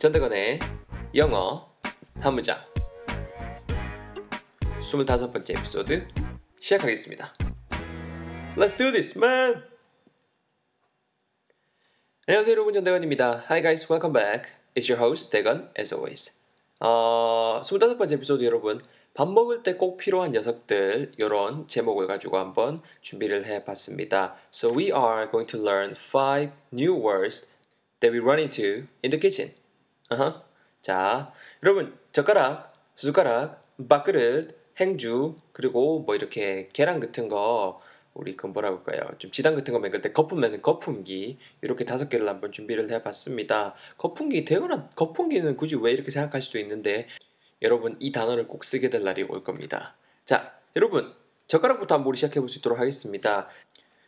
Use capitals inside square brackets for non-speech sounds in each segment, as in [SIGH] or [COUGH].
전대건의 영어 한 문장 25번째 에피소드 시작하겠습니다. Let's do this, man! 안녕하세요 여러분 전대건입니다. Hi guys, welcome back. It's your host 대건 as always. 어, 25번째 에피소드 여러분 밥 먹을 때 꼭 필요한 녀석들 이런 제목을 가지고 한번 준비를 해봤습니다. So we are going to learn five new words that we run into in the kitchen. Uh-huh. 자, 여러분 젓가락, 숟가락, 밥그릇, 행주 그리고 뭐 이렇게 계란 같은 거 우리 그 뭐라고 할까요? 좀 지단 같은 거 먹을 때 거품내는 거품기 이렇게 다섯 개를 한번 준비를 해봤습니다. 거품기 대단한 거품기는 굳이 왜 이렇게 생각할 수도 있는데 여러분 이 단어를 꼭 쓰게 될 날이 올 겁니다. 자, 여러분 젓가락부터 한번 우리 시작해 볼 수 있도록 하겠습니다.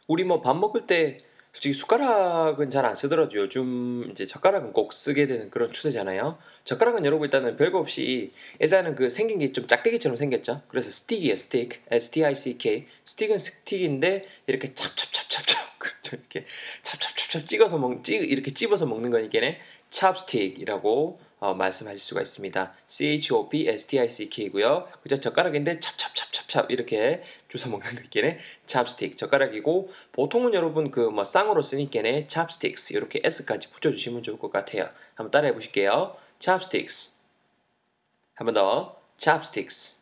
우리 뭐 밥 먹을 때 솔직히 숟가락은 잘 안 쓰더라도 요즘 이제 젓가락은 꼭 쓰게 되는 그런 추세잖아요. 젓가락은 여러분 일단은 별거 없이 일단은 그 생긴 게 좀 짝대기처럼 생겼죠. 그래서 스틱이에요, 스틱. S-T-I-C-K. 스틱은 스틱인데 이렇게 찹찹찹찹찹 [LAUGHS] 그렇죠. 이렇게 찹찹찹찹 찍어서 먹, 찌, 이렇게 찝어서 먹는 거니까는 찹스틱이라고 어, 말씀하실 수가 있습니다. C-H-O-P-S-T-I-C-K고요. 그죠? 젓가락인데 찹찹찹찹찹 이렇게 주워 먹는 거 있겠네. chopstick 젓가락이고 보통은 여러분 그 뭐 쌍으로 쓰니까네 chopsticks 이렇게 S까지 붙여주시면 좋을 것 같아요. 한번 따라해 보실게요. chopsticks 한번 더 chopsticks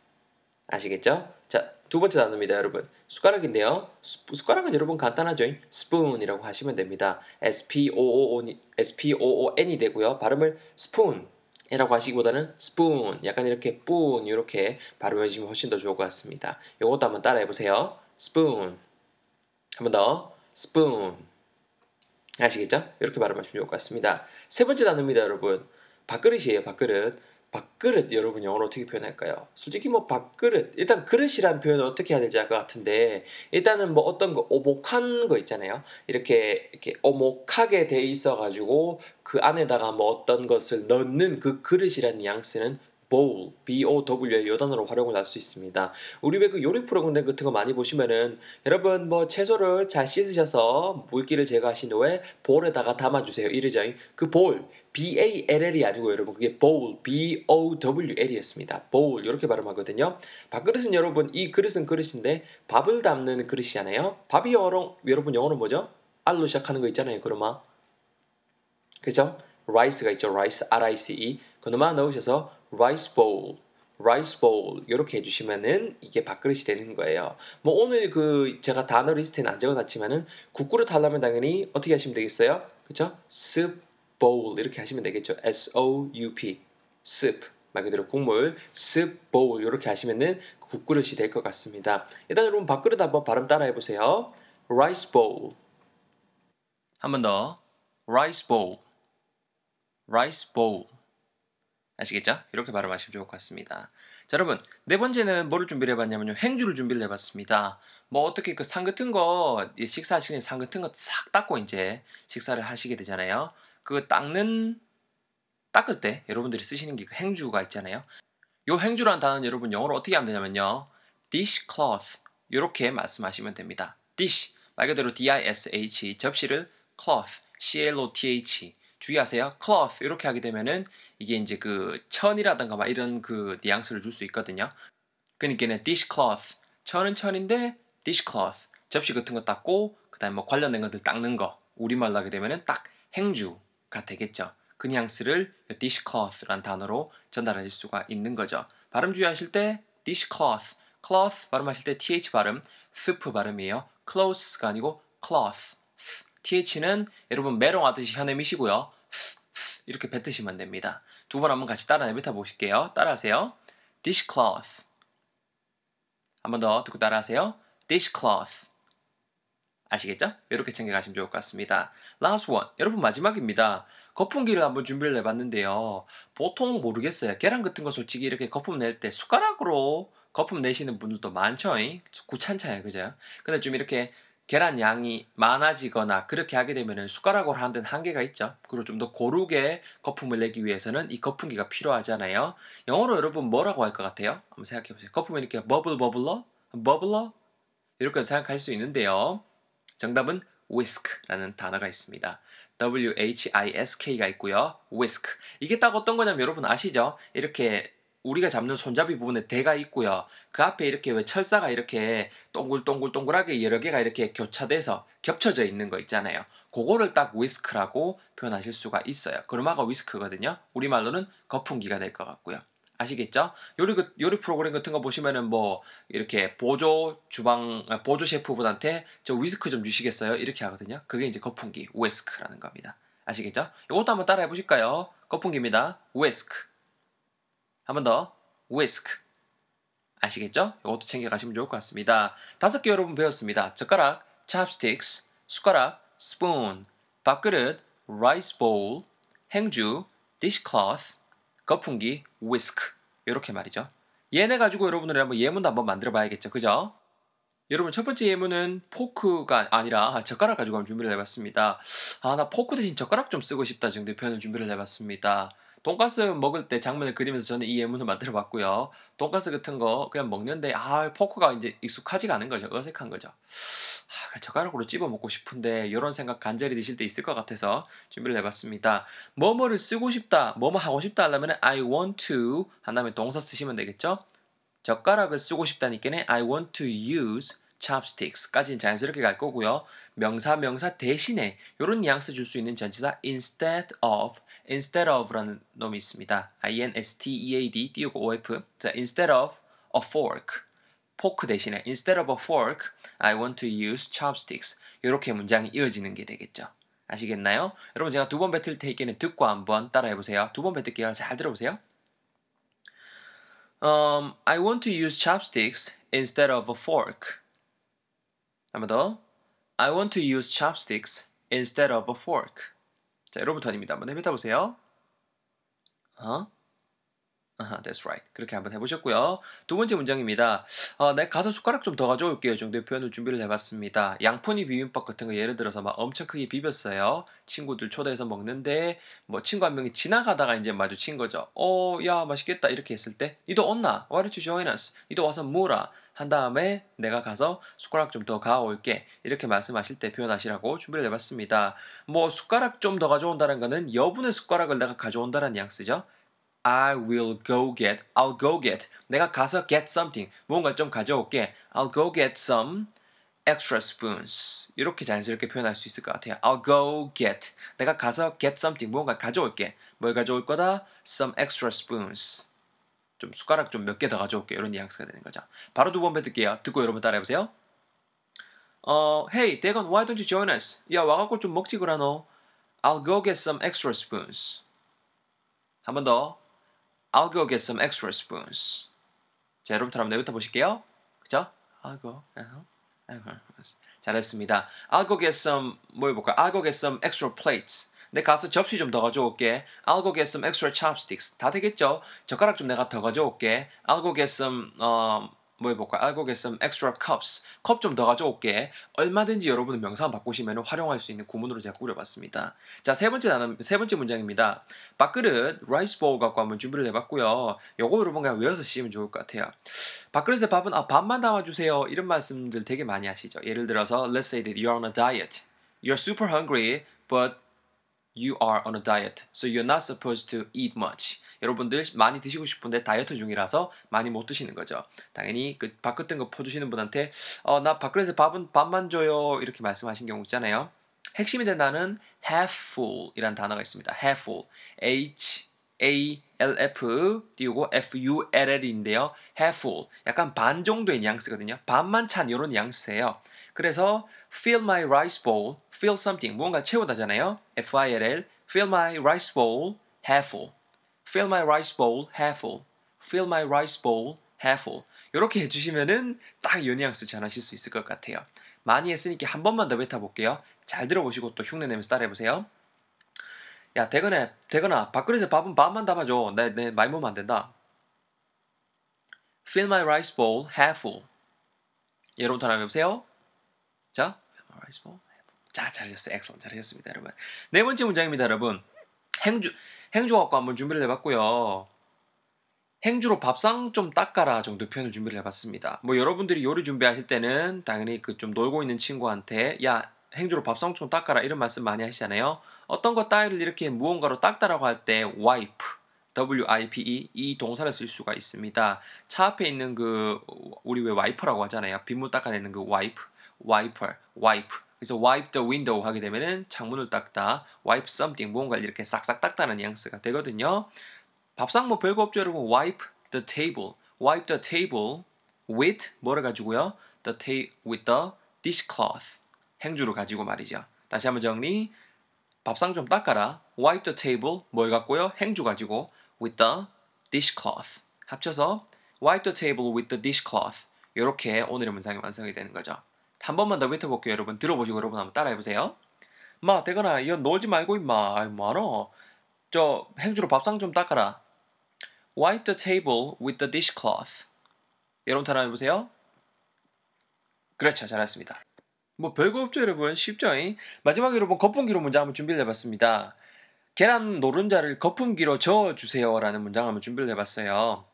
아시겠죠? 자, 두 번째 단어입니다, 여러분. 숟가락인데요. 수, 숟가락은 여러분 간단하죠? spoon이라고 하시면 됩니다. S-P-O-O-N, S-P-O-O-N이 되고요. 발음을 spoon이라고 하시기보다는 spoon, 약간 이렇게 뿐 이렇게 발음해 주시면 훨씬 더 좋을 것 같습니다. 이것도 한번 따라해 보세요. spoon. 한번 더. 스푼. 아시겠죠? 이렇게 발음하시면 좋을 것 같습니다. 세 번째 단어입니다, 여러분. 밥그릇이에요, 밥그릇. 밥그릇 여러분 영어로 어떻게 표현할까요? 솔직히 뭐 밥그릇 일단 그릇이란 표현을 어떻게 해야 될지 알 것 같은데 일단은 뭐 어떤 거 오목한 거 있잖아요. 이렇게 이렇게 오목하게 돼 있어 가지고 그 안에다가 뭐 어떤 것을 넣는 그 그릇이란 뉘앙스는 bowl, B-O-W 요 단어로 활용을 할 수 있습니다. 우리 왜 그 요리 프로그램 같은 거 많이 보시면은 여러분 뭐 채소를 잘 씻으셔서 물기를 제거하신 후에 볼에다가 담아주세요. 이러죠. 그 볼, B-A-L-L이 아니고 여러분 그게 bowl, B-O-W-L이었습니다. bowl 이렇게 발음하거든요. 밥그릇은 여러분 이 그릇은 그릇인데 밥을 담는 그릇이잖아요. 밥이 영어로 여러분 영어로 뭐죠? R로 시작하는 거 있잖아요. 그러면 그죠? rice가 있죠. rice, R-I-C-E. 그놈만 넣으셔서 rice bowl, rice bowl 이렇게 해주시면은 이게 밥그릇이 되는 거예요. 뭐 오늘 그 제가 단어 리스트에는 안 적어놨지만은 국그릇 하려면 당연히 어떻게 하시면 되겠어요? 그죠? soup bowl 이렇게 하시면 되겠죠. S-O-U-P, soup 말 그대로 국물, soup bowl 이렇게 하시면은 국그릇이 될 것 같습니다. 일단 여러분 밥그릇 한번 발음 따라해 보세요. rice bowl. 한 번 더. rice bowl. rice bowl. 아시겠죠? 이렇게 발음하시면 좋을 것 같습니다. 자, 여러분, 네 번째는 뭐를 준비를 해봤냐면요. 행주를 준비를 해봤습니다. 뭐, 어떻게 그 상 같은 거, 식사하시는 상 같은 거 싹 닦고 이제 식사를 하시게 되잖아요. 그 닦는, 닦을 때 여러분들이 쓰시는 게 그 행주가 있잖아요. 요 행주라는 단어는 여러분 영어로 어떻게 하면 되냐면요. dishcloth. 이렇게 말씀하시면 됩니다. dish. 말 그대로 D-I-S-H. 접시를 cloth. C-L-O-T-H. 주의하세요. cloth 이렇게 하게 되면은 이게 이제 그 천이라든가 막 이런 그 뉘앙스를 줄 수 있거든요. 그러니까는 dishcloth 천은 천인데 dishcloth 접시 같은 거 닦고 그다음에 뭐 관련된 것들 닦는 거 우리말로 하게 되면은 딱 행주 가 되겠죠. 그 뉘앙스를 dishcloth라는 단어로 전달하실 수가 있는 거죠. 발음 주의하실 때 dishcloth, cloth 발음하실 때 th 발음, soup 발음이에요. clothes가 아니고 cloth. th는 여러분 메롱하듯이 혀내 미시고요. 이렇게 뱉으시면 됩니다. 두 번 한번 같이 따라 내뱉어 보실게요. 따라하세요. dishcloth. 한번 더 듣고 따라하세요. dishcloth. 아시겠죠? 이렇게 챙겨가시면 좋을 것 같습니다. last one. 여러분 마지막입니다. 거품기를 한번 준비를 해봤는데요. 보통 모르겠어요. 계란 같은 거 솔직히 이렇게 거품 낼 때 숟가락으로 거품 내시는 분들도 많죠. 구찬차요 그죠? 근데 좀 이렇게 계란 양이 많아지거나 그렇게 하게 되면 숟가락으로 하는 데는 한계가 있죠. 그리고 좀 더 고르게 거품을 내기 위해서는 이 거품기가 필요하잖아요. 영어로 여러분 뭐라고 할 것 같아요? 한번 생각해 보세요. 거품이 이렇게 버블 버블러? 버블러? 이렇게 생각할 수 있는데요. 정답은 whisk라는 단어가 있습니다. W-H-I-S-K가 있고요. whisk. 이게 딱 어떤 거냐면 여러분 아시죠? 이렇게 우리가 잡는 손잡이 부분에 대가 있고요. 그 앞에 이렇게 왜 철사가 이렇게 동글동글동글하게 여러 개가 이렇게 교차돼서 겹쳐져 있는 거 있잖아요. 그거를 딱 위스크라고 표현하실 수가 있어요. 그루마가 위스크거든요. 우리말로는 거품기가 될 것 같고요. 아시겠죠? 요리 그, 요리 프로그램 같은 거 보시면은 뭐 이렇게 보조 주방 아, 보조 셰프분한테 저 위스크 좀 주시겠어요? 이렇게 하거든요. 그게 이제 거품기 위스크라는 겁니다. 아시겠죠? 이것도 한번 따라해 보실까요? 거품기입니다. 위스크. 한번 더. 위스크. 아시겠죠? 이것도 챙겨 가시면 좋을 것 같습니다. 다섯 개 여러분 배웠습니다. 젓가락, chopsticks, 숟가락, spoon, 밥그릇, rice bowl, 행주, dishcloth, 거품기, whisk 이렇게 말이죠. 얘네 가지고 여러분들 한번 예문도 한번 만들어 봐야겠죠. 그죠? 여러분 첫 번째 예문은 포크가 아니라 젓가락 가지고 한번 준비를 해봤습니다. 아 나 포크 대신 젓가락 좀 쓰고 싶다 정도의 표현을 준비를 해봤습니다. 돈가스 먹을 때 장면을 그리면서 저는 이 예문을 만들어 봤고요. 돈가스 같은 거 그냥 먹는데 아 포크가 이제 익숙하지가 않은 거죠. 어색한 거죠. 아, 젓가락으로 집어 먹고 싶은데 이런 생각 간절히 드실 때 있을 것 같아서 준비를 해봤습니다. 뭐뭐를 쓰고 싶다, 뭐뭐 하고 싶다 하려면 I want to 한 다음에 동사 쓰시면 되겠죠? 젓가락을 쓰고 싶다니까는 I want to use chopsticks까지는 자연스럽게 갈 거고요. 명사 명사 대신에 이런 뉘앙스 줄 수 있는 전치사 instead of instead of라는 놈이 있습니다. i n s t e a d 띄우고 of 자, instead of a fork 포크 대신에 instead of a fork I want to use chopsticks 이렇게 문장이 이어지는 게 되겠죠. 아시겠나요? 여러분 제가 두 번 뱉을 테니까 듣고 한번 따라해 보세요. 두 번 뱉을게요. 잘 들어보세요. Um, I want to use chopsticks instead of a fork. 한번 더. I want to use chopsticks instead of a fork. 자, 여러분 턴입니다. 한번 해뱉어 보세요. 어? That's right. 그렇게 한번 해보셨고요. 두 번째 문장입니다. 어, 내가 가서 숟가락 좀 더 가져올게요. 정도의 표현을 준비를 해봤습니다. 양푼이 비빔밥 같은 거 예를 들어서 막 엄청 크게 비볐어요. 친구들 초대해서 먹는데 뭐 친구 한 명이 지나가다가 이제 마주친 거죠. 어, 야 맛있겠다 이렇게 했을 때 니도 온나? Why don't you join us? 니도 와서 뭐라? 한 다음에 내가 가서 숟가락 좀 더 가올게 이렇게 말씀하실 때 표현하시라고 준비를 해봤습니다. 뭐 숟가락 좀 더 가져온다는 거는 여분의 숟가락을 내가 가져온다는 뉘앙스죠. I will go get, I'll go get. 내가 가서 get something. 뭔가 좀 가져올게. I'll go get some extra spoons. 이렇게 자연스럽게 표현할 수 있을 것 같아요. I'll go get. 내가 가서 get something. 뭔가 가져올게. 뭘 가져올 거다? Some extra spoons. 좀 숟가락 좀 몇 개 더 가져올게. 이런 뉘앙스가 되는 거죠. 바로 두 번 뱉을게요. 듣고 여러분 따라해보세요. 어, hey, 대건, why don't you join us? 야, 와갖고 좀 먹지 너. I'll go get some extra spoons. 한 번 더. I'll go get some extra spoons. 자, 여러분들 한번 내부터 보실게요. 그죠? I'll go. 잘했습니다. I'll go get some, 뭐 해볼까? I'll go get some extra plates. 내 가서 접시 좀 더 가져올게. I'll go get some extra chopsticks. 다 되겠죠? 젓가락 좀 내가 더 가져올게. I'll go get some, 어, 뭐 해볼까? I'll go get some extra cups. 컵 좀 더 가져올게. 얼마든지 여러분은 명사만 바꾸시면 활용할 수 있는 구문으로 제가 꾸려봤습니다. 자, 세 번째 단어, 세 번째 문장입니다. 밥그릇, rice bowl 갖고 한번 준비를 해봤고요. 요거 여러분 그냥 외워서 쓰시면 좋을 것 같아요. 밥그릇에 밥은, 아, 밥만 담아주세요. 이런 말씀들 되게 많이 하시죠. 예를 들어서, let's say that you're on a diet. You're super hungry, but you are on a diet. So you're not supposed to eat much. 여러분들 많이 드시고 싶은데 다이어트 중이라서 많이 못 드시는 거죠. 당연히 그 밥 같은 거 퍼주시는 분한테 어, 나 밥그릇에 밥은 밥만 줘요 이렇게 말씀하신 경우 있잖아요. 핵심이 된 단어는 half full 이란 단어가 있습니다. half full. H A L F 띄우고 F U L L인데요. half full. 약간 반 정도의 뉘앙스거든요. 반만 찬 이런 뉘앙스예요. 그래서 fill my rice bowl, fill something 뭔가 채우다잖아요. F I L L fill my rice bowl half full. Fill my rice bowl half full. fill my rice bowl half full. 이렇게 해주시면은 딱이 뉘앙스 전하실 수 있을 것 같아요. 많이 했으니까 한 번만 더 뱉어볼게요. 잘 들어보시고 또 흉내 내면서 따라해보세요. 야, 대건아, 대건아, 밥그릇에 밥은 밥만 담아줘. 내, 내 많이 먹으면 안 된다. Fill my rice bowl half full. 여러분 하나 해보세요. 자, fill my rice bowl. 자, 잘하셨어요. 엑셀 잘하셨습니다, 여러분. 네 번째 문장입니다, 여러분. 행주, 행주 갖고 한번 준비를 해봤고요. 행주로 밥상 좀 닦아라 정도 표현을 준비를 해봤습니다. 뭐 여러분들이 요리 준비하실 때는 당연히 그 좀 놀고 있는 친구한테 야 행주로 밥상 좀 닦아라 이런 말씀 많이 하시잖아요. 어떤 것 따위를 이렇게 무언가로 닦다라고 할 때 wipe, W-I-P-E 이 동사를 쓸 수가 있습니다. 차 앞에 있는 그 우리 왜 와이퍼라고 하잖아요. 빗물 닦아내는 그 wipe, wiper, wipe. 그래서 wipe the window 하게 되면은 창문을 닦다, wipe something 무언가를 이렇게 싹싹 닦다는 뉘앙스가 되거든요. 밥상 뭐 별거 없죠, 여러분. wipe the table, wipe the table with 뭐를 가지고요? the ta with the dishcloth 행주를 가지고 말이죠. 다시 한번 정리. 밥상 좀 닦아라. wipe the table 뭘 갖고요? 행주 가지고 with the dishcloth 합쳐서 wipe the table with the dishcloth 이렇게 오늘의 문장이 완성이 되는 거죠. 한 번만 더 뱉어볼게요, 여러분. 들어보시고 여러분 한번 따라해보세요. 마, 대건아, 이거 놀지 말고 임마. 아이, 뭐하노? 저 행주로 밥상 좀 닦아라. Wipe the table with the dishcloth. 여러분 따라해보세요. 그렇죠, 잘했습니다. 뭐 별거 없죠, 여러분. 쉽죠? 잉? 마지막에 여러분 거품기로 문장 한번 준비를 해봤습니다. 계란 노른자를 거품기로 저어주세요라는 문장 한번 준비를 해봤어요.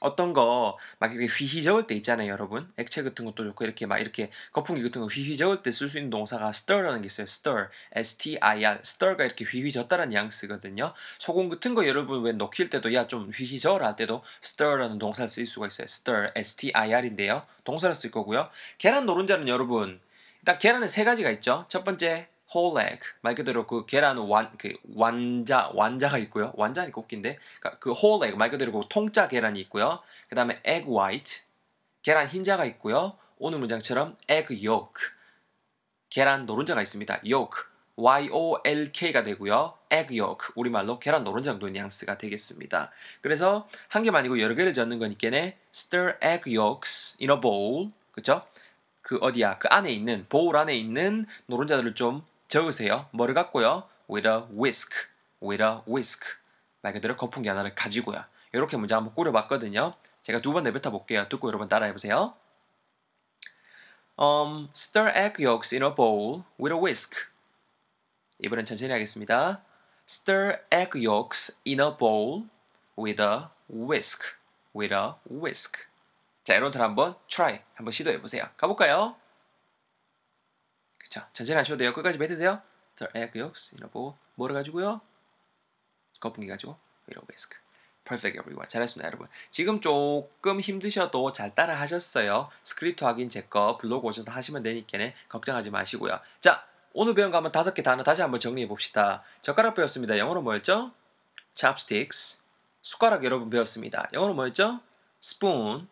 어떤 거 막 이렇게 휘휘 저을 때 있잖아요, 여러분. 액체 같은 것도 좋고 이렇게 막 이렇게 거품기 같은 거 휘휘 저을 때 쓸 수 있는 동사가 stir라는 게 있어요. stir, s-t-i-r, stir가 이렇게 휘휘 젓다라는 뉘앙스거든요. 소금 같은 거 여러분 왜 녹일 때도 야 좀 휘휘 저어라 할 때도 stir라는 동사를 쓸 수가 있어요. stir, s-t-i-r인데요. 동사를 쓸 거고요. 계란 노른자는 여러분 일단 계란은 세 가지가 있죠. 첫 번째 whole egg 말 그대로 그 계란 완 그 완자 완자가 있고요. 완자니까 웃긴데 그러니까 그 whole egg 말 그대로 그 통짜 계란이 있고요. 그 다음에 egg white 계란 흰자가 있고요. 오늘 문장처럼 egg yolk 계란 노른자가 있습니다. yolk Y-O-L-K가 되고요. egg yolk 우리말로 계란 노른자 정도 뉘앙스가 되겠습니다. 그래서 한 개만 아니고 여러 개를 적는 거니까네 stir egg yolks in a bowl 그쵸? 그 어디야 그 안에 있는 보울 안에 있는 노른자들을 좀 적으세요. 뭐를 갖고요? with a whisk, with a whisk. 말 그대로 거품기 하나를 가지고요. 이렇게 문장 한번 꾸려봤거든요. 제가 두 번 내뱉어 볼게요. 듣고 여러분 따라해보세요. Um, stir egg yolks in a bowl with a whisk. 이번엔 천천히 하겠습니다. Stir egg yolks in a bowl with a whisk. with a whisk. 자, 여러분들 한번 try, 한번 시도해 보세요. 가볼까요? 그쵸. 천천히 하셔도 돼요. 끝까지 뱉으세요. In a bowl. 뭐를 가지고요? 거품기 가지고 a whisk. Perfect everyone. 잘했습니다, 여러분. 지금 조금 힘드셔도 잘 따라 하셨어요. 스크립트 확인 제 거 블로그 오셔서 하시면 되니까 걱정하지 마시고요. 자, 오늘 배운 거 한번 다섯 개 단어 다시 한번 정리해 봅시다. 젓가락 배웠습니다. 영어로 뭐였죠? chopsticks. 숟가락 여러분 배웠습니다. 영어로 뭐였죠? spoon.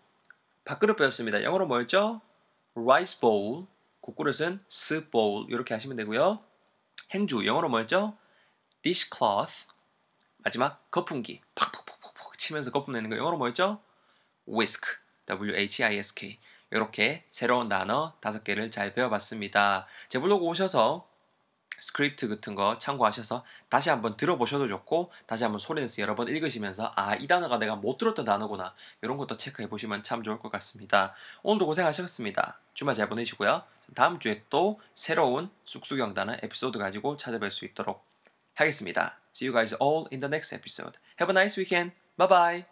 밥그릇 배웠습니다. 영어로 뭐였죠? rice bowl. 국그릇은 soup bowl. 이렇게 하시면 되고요. 행주. 영어로 뭐였죠? dishcloth. 마지막 거품기. 팍팍팍팍팍 치면서 거품 내는 거. 영어로 뭐였죠? whisk. W-H-I-S-K. 이렇게 새로운 단어 다섯 개를 잘 배워봤습니다. 제 블로그 오셔서 스크립트 같은 거 참고하셔서 다시 한번 들어보셔도 좋고 다시 한번 소리내서 여러 번 읽으시면서 아 이 단어가 내가 못 들었던 단어구나 이런 것도 체크해 보시면 참 좋을 것 같습니다. 오늘도 고생하셨습니다. 주말 잘 보내시고요. 다음 주에 또 새로운 쑥쑥영단의 에피소드 가지고 찾아뵐 수 있도록 하겠습니다. See you guys all in the next episode. Have a nice weekend. Bye bye.